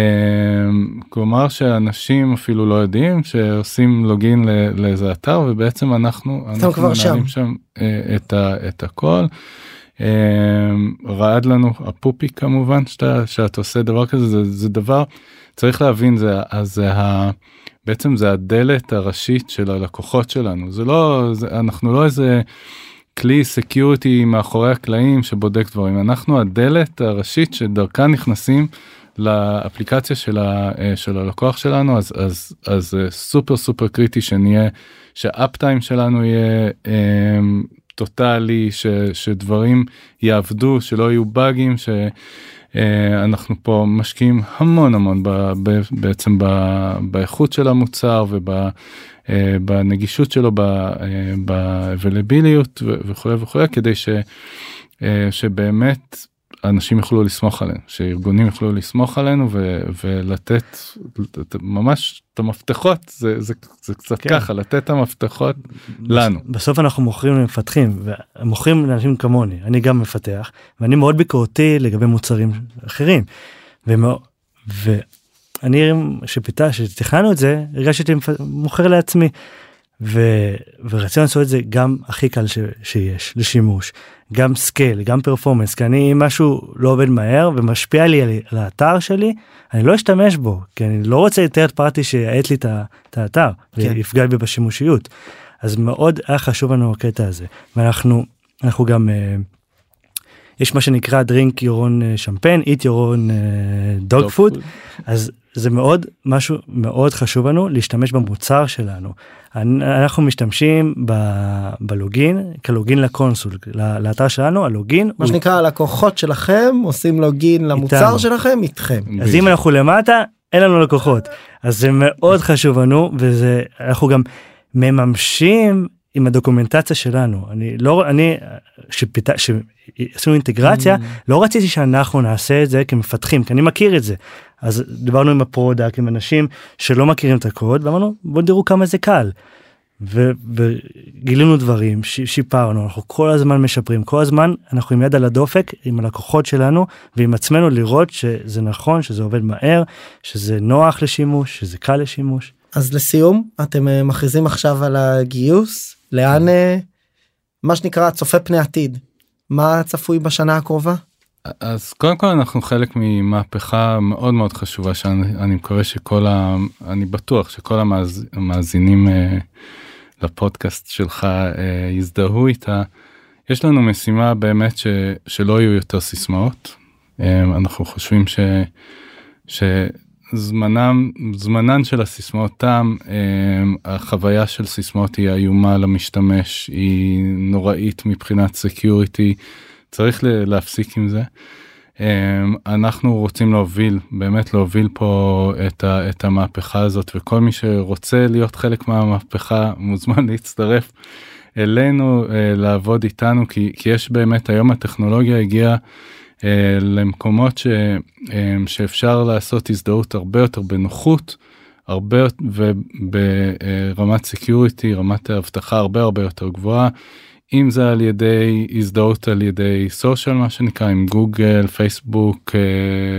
כלומר שאנשים אפילו לא יודעים שעושים login לאיזה אתר ובעצם אנחנו אנחנו כבר מנהלים שם. שם אה, את, ה, את הכל. אה, רעד לנו הפופיק כמובן שאתה, שאתה עושה דבר כזה זה, זה דבר צריך להבין זה אז זה ה... בעצם זה הדלת הראשית של הלקוחות שלנו זה לא זה, אנחנו לא איזה כלי security מאחורי הקלעים שבודק דברים אנחנו הדלת הראשית שדרכה נכנסים לאפליקציה של, ה, אה, של הלקוח שלנו אז אז אז זה סופר סופר קריטי שנהיה שהאפטיים שלנו יהיה אה, טוטאלי שדברים יעבדו שלא יהיו באגים. אה, אנחנו פה משקיעים המון המון ב, ב, בעצם ב, באיכות של המוצר ובנגישות שלו ב-availability וכולי וכולי כדי ש, אה, שבאמת אנשים יוכלו לסמוך עלינו שארגונים יוכלו לסמוך עלינו ו, ולתת לתת ממש את המפתחות זה, זה, זה קצת כן. ככה לתת את המפתחות לנו. בסוף אנחנו מוכרים למפתחים ומוכרים לאנשים כמוני אני גם מפתח ואני מאוד ביקורתי לגבי מוצרים אחרים. ומאוד- ואני שפיתה שתכננו את זה הרגשתי מוכר לעצמי. ו... ורצינו לעשות את זה גם הכי קל ש... שיש לשימוש גם scale גם performance כי אני אם משהו לא עובד מהר ומשפיע לי על, על האתר שלי אני לא אשתמש בו כי אני לא רוצה third party שיאט לי את האתר כן. ויפגע בי בשימושיות. אז מאוד היה חשוב לנו הקטע הזה ואנחנו אנחנו גם אה, יש מה שנקרא drink your own champagne eat your own אה, dog food אז זה מאוד משהו מאוד חשוב לנו להשתמש במוצר שלנו. אנ- אנחנו משתמשים ב- בלוגין כלוגין לקונסול ל- לאתר שלנו הלוגין מה הוא- שנקרא הלקוחות שלכם עושים לוגין למוצר איתנו. שלכם איתכם. אז אם אנחנו למטה אין לנו לקוחות אז זה מאוד חשוב לנו וזה אנחנו גם מממשים עם הדוקומנטציה שלנו אני לא אני שפיתה שעשינו אינטגרציה Mm. לא רציתי שאנחנו נעשה את זה כמפתחים כי אני מכיר את זה אז דיברנו עם ה product עם אנשים שלא מכירים את הקוד ואמרנו בוא תראו כמה זה קל. ו- וגילינו דברים ש- שיפרנו אנחנו כל הזמן משפרים כל הזמן אנחנו עם יד על הדופק עם הלקוחות שלנו ועם עצמנו לראות שזה נכון שזה עובד מהר שזה נוח לשימוש שזה קל לשימוש. אז לסיום אתם אה, מכריזים עכשיו על הגיוס לאן אה, מה שנקרא צופה פני עתיד מה צפוי בשנה הקרובה. אז קודם כל אנחנו חלק ממהפכה מאוד מאוד חשובה שאני אני מקווה שכל ה... אני בטוח שכל המאז, המאזינים אה, לפודקאסט שלך אה, יזדהו איתה. יש לנו משימה באמת ש, שלא יהיו יותר סיסמאות. אה, אנחנו חושבים שזמנם זמנן של הסיסמאות תם אה, החוויה של סיסמאות היא איומה למשתמש היא נוראית מבחינת security צריך להפסיק עם זה. אמ, אנחנו רוצים להוביל באמת להוביל פה את, ה, את המהפכה הזאת וכל מי שרוצה להיות חלק מהמהפכה מוזמן להצטרף אלינו אה, לעבוד איתנו כי, כי יש באמת היום הטכנולוגיה הגיעה אה, למקומות ש, אה, שאפשר לעשות הזדהות הרבה יותר בנוחות הרבה וברמת security רמת אבטחה הרבה הרבה יותר גבוהה אם זה על ידי הזדהות על ידי social מה שנקרא עם גוגל פייסבוק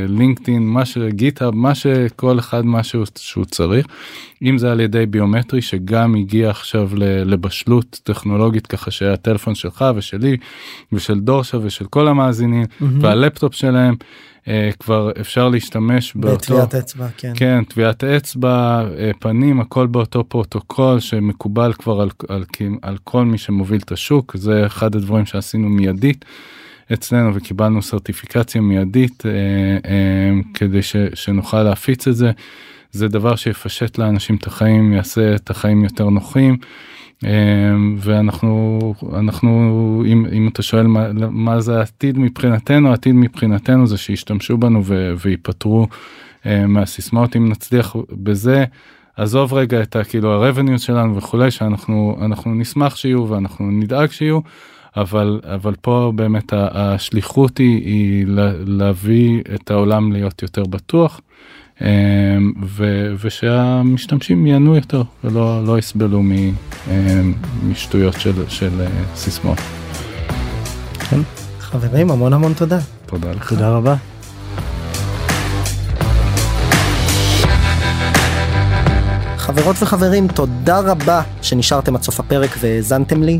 לינקדאין מה ש GitHub מה שכל אחד מה שהוא, צריך אם זה על ידי ביומטרי שגם הגיע עכשיו לבשלות טכנולוגית ככה שהטלפון שלך ושלי ושל דורשה ושל כל המאזינים mm-hmm. והלפטופ שלהם אה, כבר אפשר להשתמש באותו בטביעת אצבע כן כן טביעת אצבע אה, פנים הכל באותו פרוטוקול שמקובל כבר על, על, על, על כל מי שמוביל את השוק זה אחד הדברים שעשינו מיידית. אצלנו וקיבלנו סרטיפיקציה מיידית אה, אה, כדי ש, שנוכל להפיץ את זה. זה דבר שיפשט לאנשים את החיים יעשה את החיים יותר נוחים. אמ, ואנחנו אנחנו אם, אם אתה שואל מה, מה זה העתיד מבחינתנו העתיד מבחינתנו זה שישתמשו בנו ו, ויפטרו אה, מהסיסמאות אם נצליח בזה עזוב רגע את כאילו הרבניוס שלנו וכולי שאנחנו אנחנו נשמח שיהיו ואנחנו נדאג שיהיו אבל אבל פה באמת השליחות היא, היא להביא את העולם להיות יותר בטוח. אמ, ו, ושהמשתמשים ייהנו יותר ולא לא יסבלו אמ, משטויות של, של אה, סיסמאות. כן. חברים המון המון תודה. תודה לך. תודה רבה. חברות וחברים תודה רבה שנשארתם עד סוף הפרק והאזנתם לי.